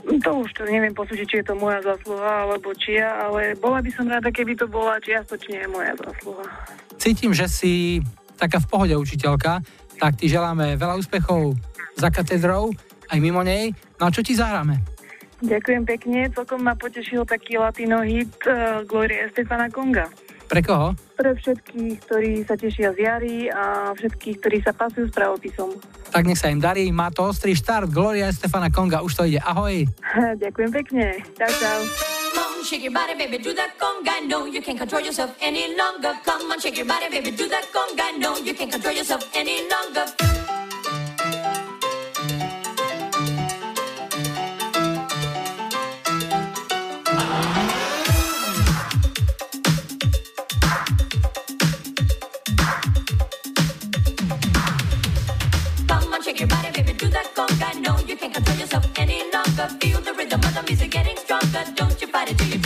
To už to neviem posúdiť, či je to moja zásluha alebo čia, ale bola by som rada, keby to bola čiastočne moja zásluha. Cítim, že si taká v pohode učiteľka, tak ti želáme veľa úspechov za katedrou, aj mimo nej. No a čo ti zahráme? Ďakujem pekne, celkom ma potešil taký latino hit uh, Gloria Estefana Konga. Pre koho? Pre všetkých, ktorí sa tešia z jary a všetkých, ktorí sa pasujú s pravopisom. Tak nech sa im darí, má to ostrý štart, Gloria Stefana Konga, už to ide, ahoj. Ďakujem pekne, čau čau. Shake your body, baby, do that conga. No, you can't control yourself any longer. Come on, shake your body, baby, do that conga. No, you can't control yourself any longer. Don't you fight it till you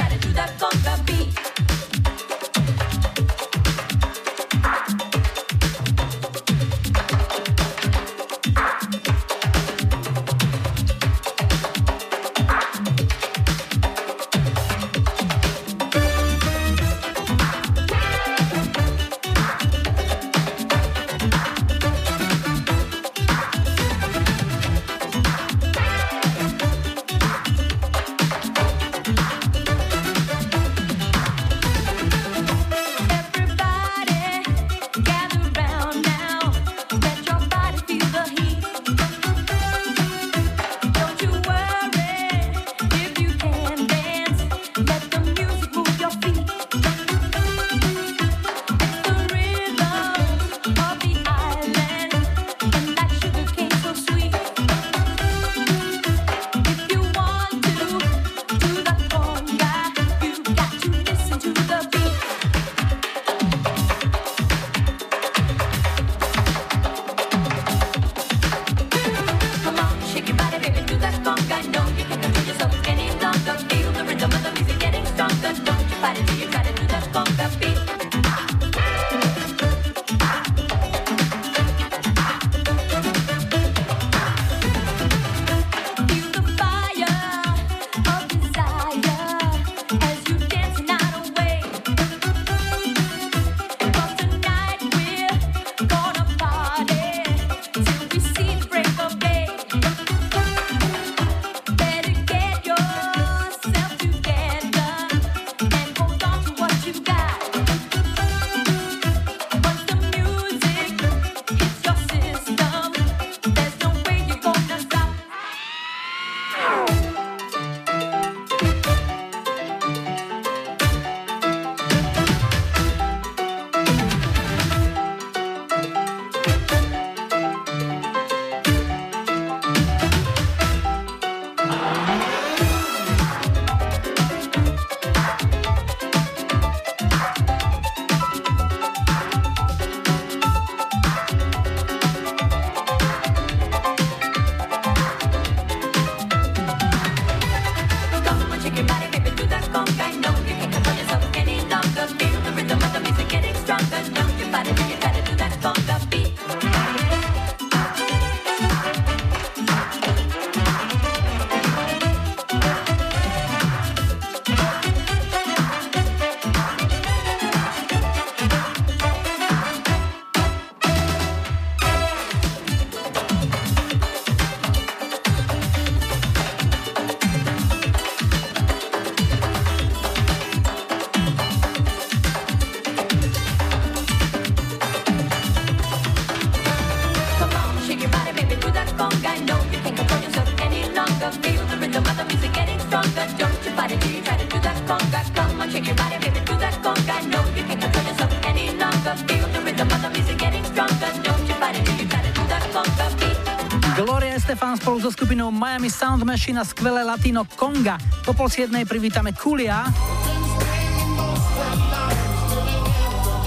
Sound Machine a skvelé latino Konga. Po pol siedmej privítame Kulia.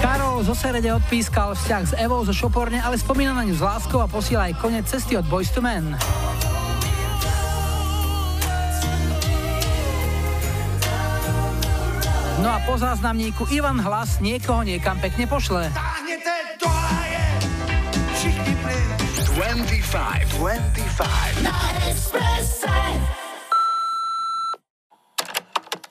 Karol zo Serede odpískal vzťah s Evou zo Šoporne, ale spomína na ňu s láskou a posiela aj koniec cesty od Boys to Men. No a po záznamníku Ivan Hlas niekoho niekam pekne pošle. 25, 25.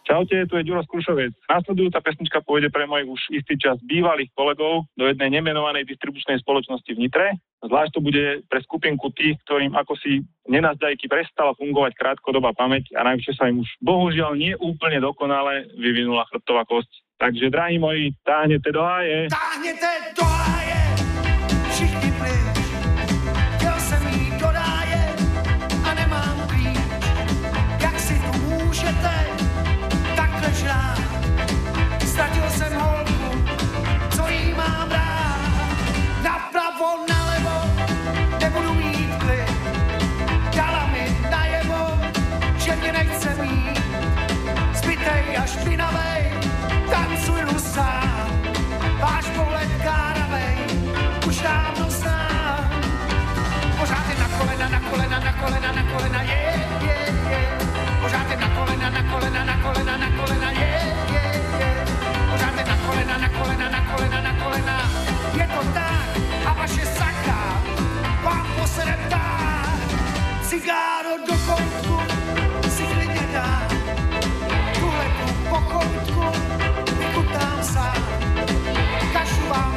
Čaute, tu je Ďuro Skrušovec. Nasledujúca pesnička pôjde pre mojich už istý čas bývalých kolegov do jednej nemenovanej distribučnej spoločnosti v Nitre. Zvlášť to bude pre skupinku tých, ktorým ako si nenazdajky prestala fungovať krátkodobá pamäť a najvyššie sa im už bohužiaľ nie úplne dokonale vyvinula chrbtová kosť. Takže, drahí moji, táhnete do háje. Táhněte do háje, čete, tak žná. Ztratil jsem holku, co jí mám rád. Napravo, nalevo, nebudu mít klid. Dala mi najevo, že mě nechce mít. Zbytej a špinavej, tancuj sám. Váš pohled káravej, už dávno znám. Pořád je na kolena, na kolena, na kolena, na kolena, je kolena, na kolena, na kolena, je, je, je. Pořádne na kolena, na kolena, na kolena, na kolena. Je to tak a vaše sakra vám poserem dá. Cigáro do koutku si klidně dá. Tuhle tu pokoutku vykutám sám. Kašu vám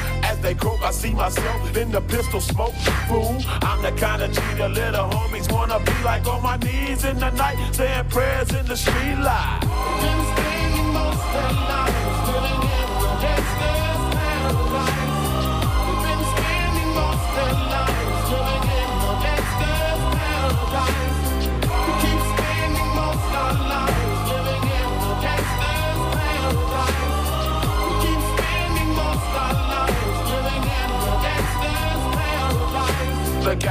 they croak, I see myself in the pistol smoke. Fool, I'm the kind of cheater little homies wanna be like on my knees in the night, saying prayers in the street light. Been most of night.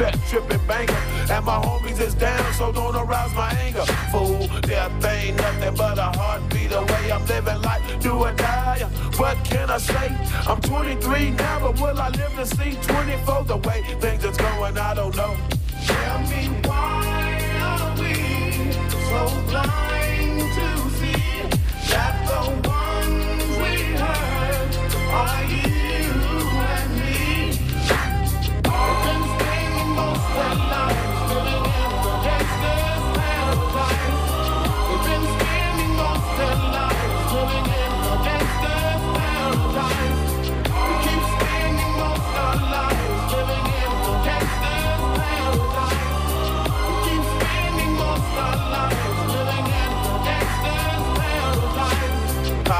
set tripping banker. And my homies is down, so don't arouse my anger. Fool, death ain't nothing but a heartbeat away. I'm living life, do or die. What can I say? I'm 23 now, but will I live to see 24? The way things is going, I don't know. Tell me why are we so blind to see that the ones we hurt are you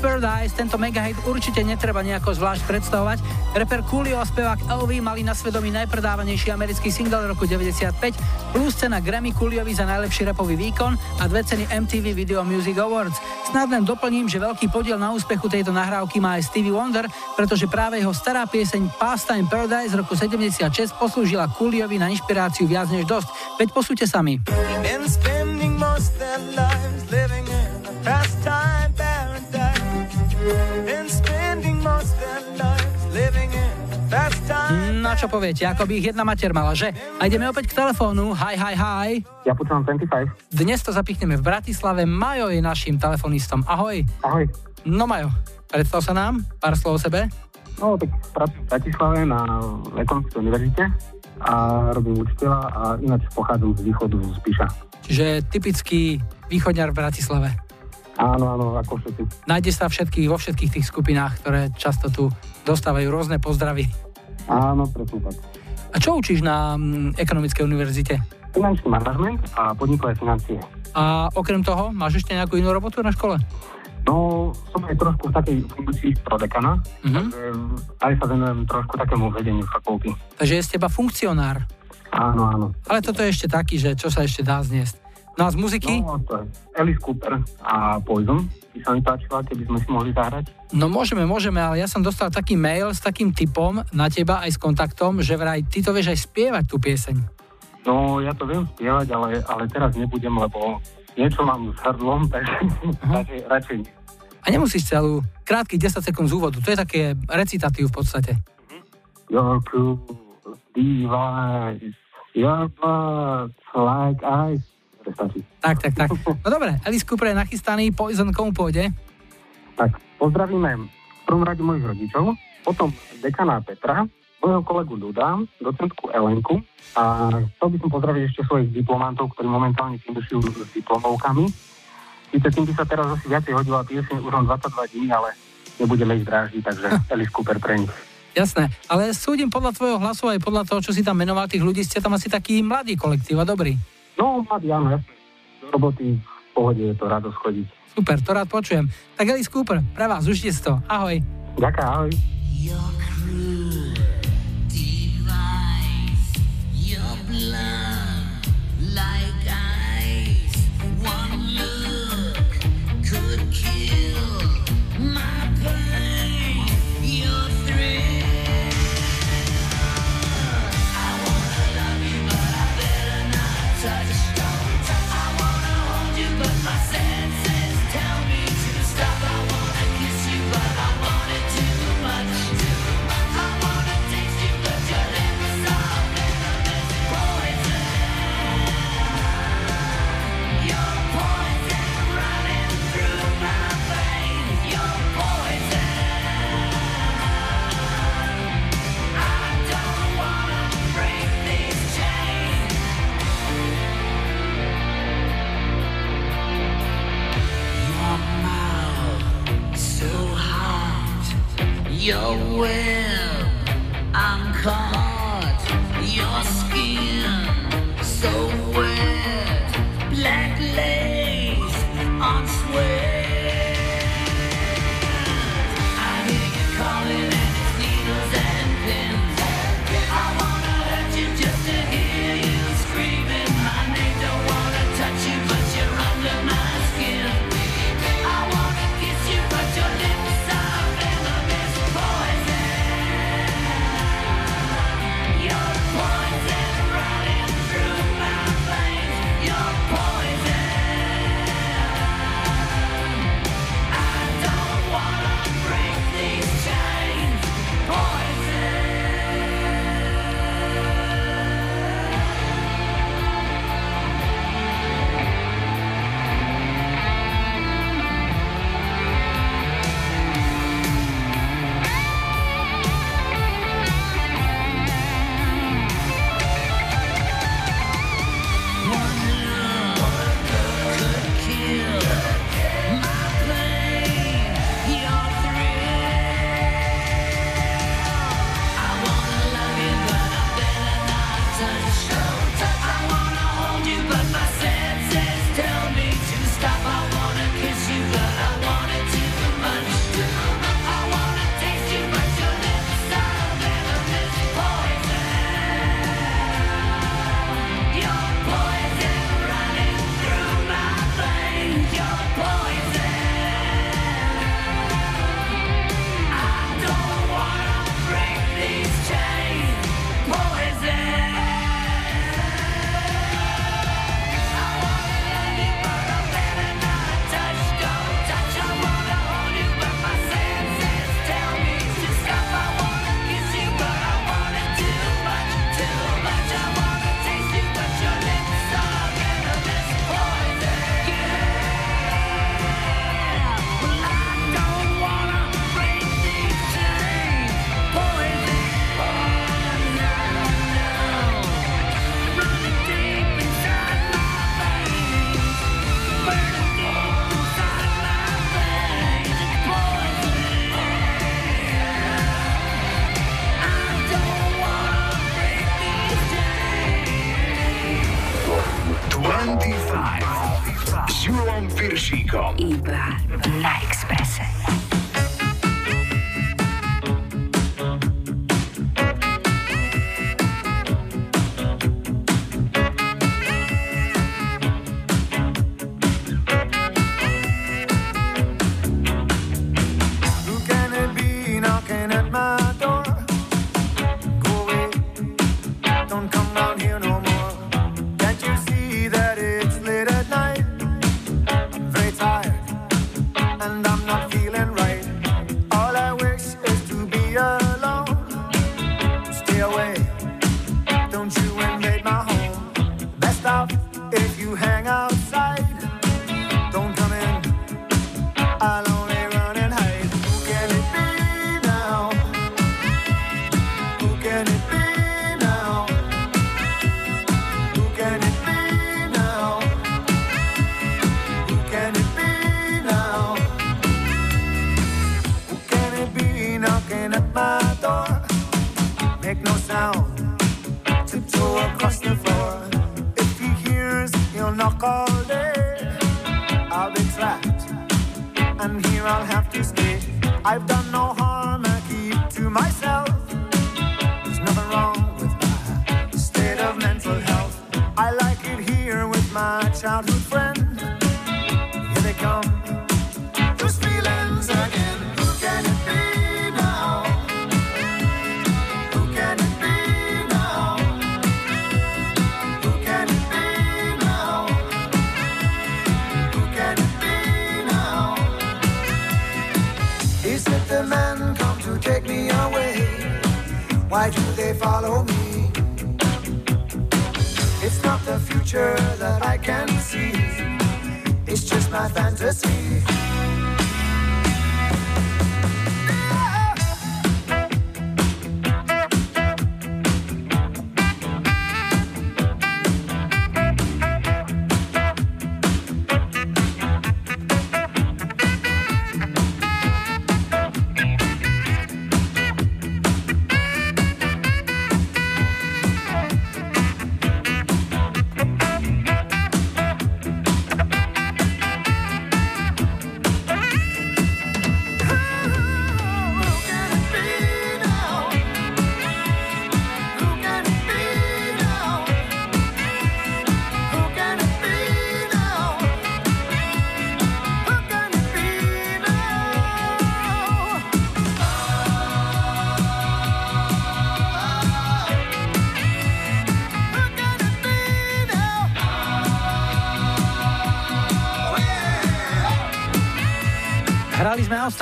Paradise, tento megahit určite netreba nejako zvlášť predstavovať. Reper Coolio a spevák LV mali na svedomí najpredávanejší americký single roku 95, plus cena Grammy Cooliovi za najlepší repový výkon a dve ceny MTV Video Music Awards. Snad len doplním, že veľký podiel na úspechu tejto nahrávky má aj Stevie Wonder, pretože práve jeho stará pieseň Pastime Paradise z roku 76 poslúžila Cooliovi na inšpiráciu viac než dosť. Veď posúďte sami. Čo poviete, ako by ich jedna mater mala, že? A ideme opäť k telefónu. Hi, hi, hi. Ja počúvam 25. Dnes to zapichneme v Bratislave. Majo je našim telefonistom. Ahoj. Ahoj. No Majo, predstav sa nám, pár slov o sebe. No, tak pracujem v Bratislave na ekonomickej univerzite a robím učiteľa a ináč pochádzam z východu, z Píša. Čiže typický východňar v Bratislave. Áno, áno, ako všetci. Nájde sa všetkých, vo všetkých tých skupinách, ktoré často tu dostávajú rôzne pozdravy. Áno, presne tak. A čo učíš na mm, ekonomickej univerzite? Finančný manažment a podnikové financie. A okrem toho, máš ešte nejakú inú robotu na škole? No, som aj trošku v takej funkcii prodekana, Mhm. takže aj sa venujem trošku takému vedeniu fakulty. Takže je z teba funkcionár. Áno, áno. Ale toto je ešte taký, že čo sa ešte dá zniesť. No a z muziky? No, to je Alice Cooper a Poison. By sa mi páčila, keby sme si mohli zahrať. No môžeme, môžeme, ale ja som dostal taký mail s takým typom na teba aj s kontaktom, že vraj ty to vieš aj spievať tú pieseň. No, ja to viem spievať, ale, ale teraz nebudem, lebo niečo mám s hrdlom, takže radšej, radšej nie. A nemusíš celú, krátkých 10 sekúnd z úvodu, to je také recitatív v podstate. Your cool device, your blood like ice. To stačí. Tak, tak, tak. No dobre, Alice Cooper je nachystaný, Poison komu pôjde? Tak, pozdravíme v prvom rade mojich rodičov, potom dekana Petra, môjho kolegu Duda, docentku Elenku a chcel by som pozdraviť ešte svojich diplomantov, ktorí momentálne finišujú s diplomovkami. Sice tým by sa teraz asi viacej hodila pieseň, už mám 22 dní, ale nebudeme ich dráždiť, takže Alice Cooper pre nich. Jasné, ale súdim podľa tvojho hlasu aj podľa toho, čo si tam menoval tých ľudí, ste tam asi taký mladý kolektív a dobrý. No, mladý, áno, jasne. Do roboty v pohode je to radosť chodiť. Super, to rád počujem. Tak Alice Cooper, pre vás, užite si to. Ahoj. Ďakujem, ahoj. Your web.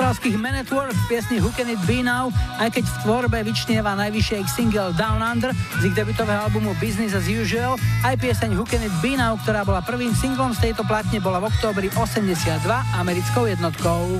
Austrálskych Men at Work v piesni Who Can It Be Now, aj keď v tvorbe vyčnieva najvyššie ich single Down Under z ich debutového albumu Business as Usual, aj pieseň Who Can It Be Now, ktorá bola prvým singlom z tejto platne, bola v októbri 82 americkou jednotkou.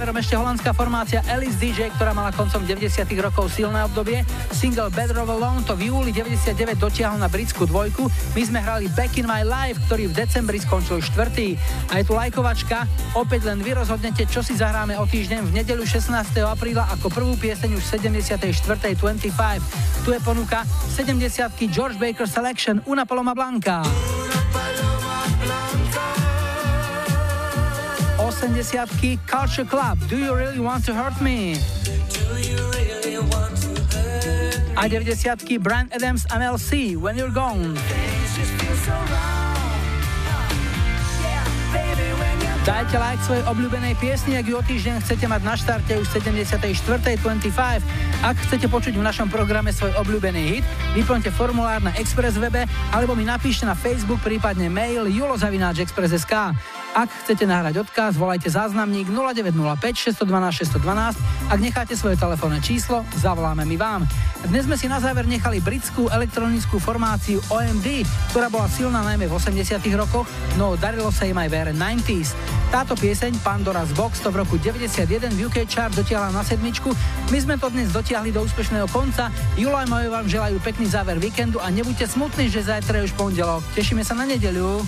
Ešte holandská formácia Alice DJ, ktorá mala koncom 90 rokov silné obdobie. Single Better of Alone to v júli 99 dotiahol na britskú dvojku. My sme hrali Back in My Life, ktorý v decembri skončil štvrtý. A je tu lajkovačka. Opäť len vy rozhodnete, čo si zahráme o týždeň v nedeľu 16. apríla ako prvú pieseň už 74. 25. Tu je ponuka 70 George Baker Selection Una Paloma Blanca. 80 Culture Club Do You Really Want to Hurt Me? A 90 Brian Adams MLC When You're Gone. Dajte like svojej obľúbenej piesni, ak ju o týždeň chcete mať na štarte už 74.25. Ak chcete počuť v našom programe svoj obľúbený hit, vyplňte formulár na Express webe alebo mi napíšte na Facebook, prípadne mail julozavináčexpress.sk. Ak chcete nahrať odkaz, volajte záznamník 0905 612 612. Ak necháte svoje telefónne číslo, zavoláme my vám. Dnes sme si na záver nechali britskú elektronickú formáciu OMD, ktorá bola silná najmä v 80 rokoch, no darilo sa im aj v 90s. Táto pieseň Pandora's Box to v roku 91 v UK chart dotiahla na sedmičku. My sme to dnes dotiahli do úspešného konca. Julo a Majo vám želajú pekný záver víkendu a nebuďte smutní, že zajtra je už pondelok. Tešíme sa na nedeľu.